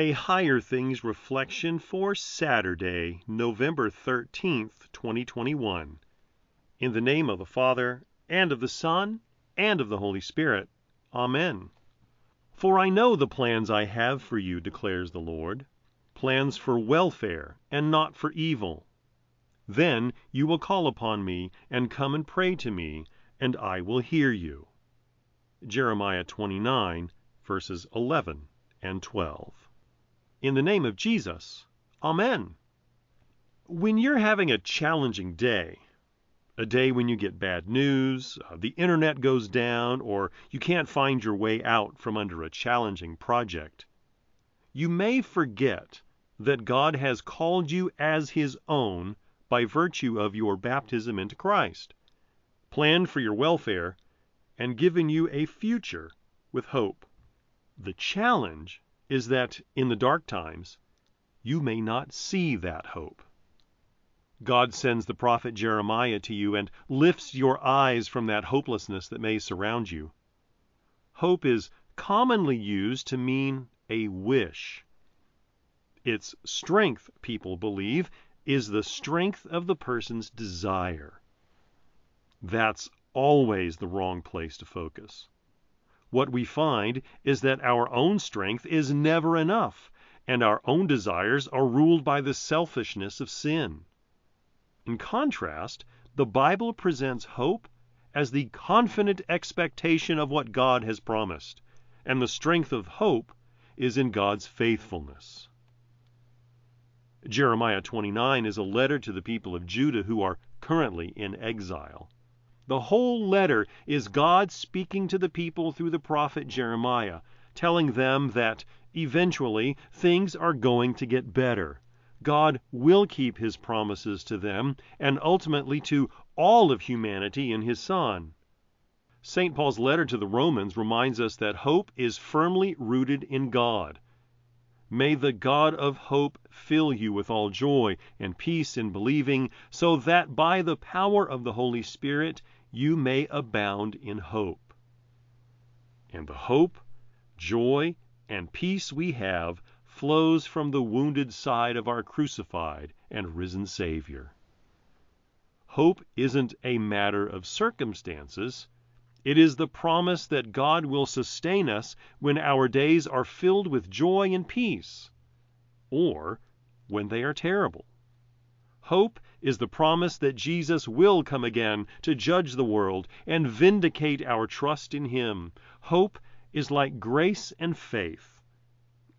A Higher Things reflection for Saturday, November 13th, 2021. In the name of the Father, and of the Son, and of the Holy Spirit. Amen. For I know the plans I have for you, declares the Lord plans for welfare and not for evil. Then you will call upon me and come and pray to me, and I will hear you. Jeremiah 29, verses 11 and 12. In the name of Jesus, Amen. When you're having a challenging day, a day when you get bad news, uh, the internet goes down, or you can't find your way out from under a challenging project, you may forget that God has called you as His own by virtue of your baptism into Christ, planned for your welfare, and given you a future with hope. The challenge is that in the dark times you may not see that hope. God sends the prophet Jeremiah to you and lifts your eyes from that hopelessness that may surround you. Hope is commonly used to mean a wish. Its strength, people believe, is the strength of the person's desire. That's always the wrong place to focus what we find is that our own strength is never enough, and our own desires are ruled by the selfishness of sin. In contrast, the Bible presents hope as the confident expectation of what God has promised, and the strength of hope is in God's faithfulness. Jeremiah 29 is a letter to the people of Judah who are currently in exile. The whole letter is God speaking to the people through the prophet Jeremiah, telling them that eventually things are going to get better. God will keep his promises to them and ultimately to all of humanity in his Son. St. Paul's letter to the Romans reminds us that hope is firmly rooted in God. May the God of hope fill you with all joy and peace in believing, so that by the power of the Holy Spirit you may abound in hope. And the hope, joy, and peace we have flows from the wounded side of our crucified and risen Savior. Hope isn't a matter of circumstances. It is the promise that God will sustain us when our days are filled with joy and peace, or when they are terrible. Hope is the promise that Jesus will come again to judge the world and vindicate our trust in Him. Hope is like grace and faith.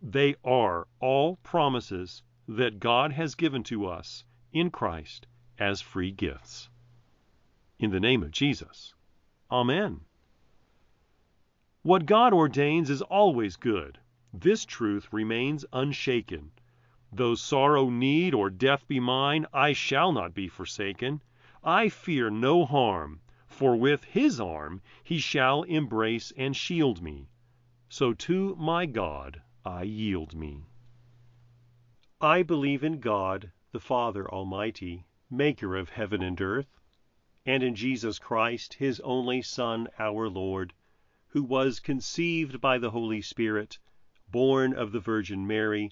They are all promises that God has given to us in Christ as free gifts. In the name of Jesus. Amen. What God ordains is always good. This truth remains unshaken. Though sorrow, need, or death be mine, I shall not be forsaken. I fear no harm, for with his arm he shall embrace and shield me. So to my God I yield me. I believe in God, the Father Almighty, maker of heaven and earth, and in Jesus Christ, his only Son, our Lord, who was conceived by the Holy Spirit, born of the Virgin Mary,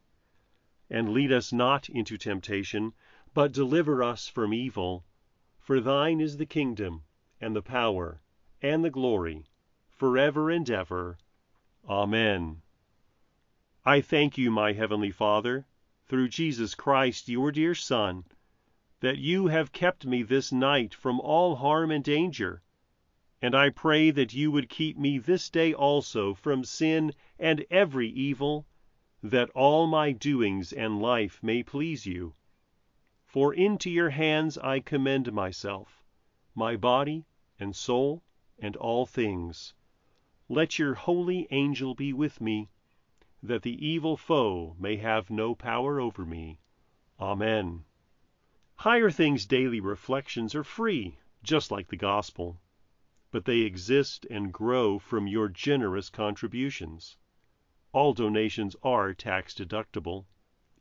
and lead us not into temptation, but deliver us from evil. For thine is the kingdom, and the power, and the glory, forever and ever. Amen. I thank you, my heavenly Father through Jesus Christ, your dear Son, that you have kept me this night from all harm and danger, and I pray that you would keep me this day also from sin and every evil, that all my doings and life may please you. For into your hands I commend myself, my body and soul and all things. Let your holy angel be with me, that the evil foe may have no power over me. Amen. Higher Things Daily Reflections are free, just like the Gospel, but they exist and grow from your generous contributions. All donations are tax deductible.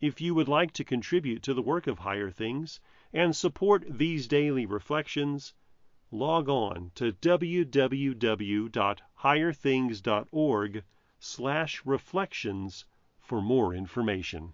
If you would like to contribute to the work of Higher Things and support these daily reflections, log on to www.higherthings.org/reflections for more information.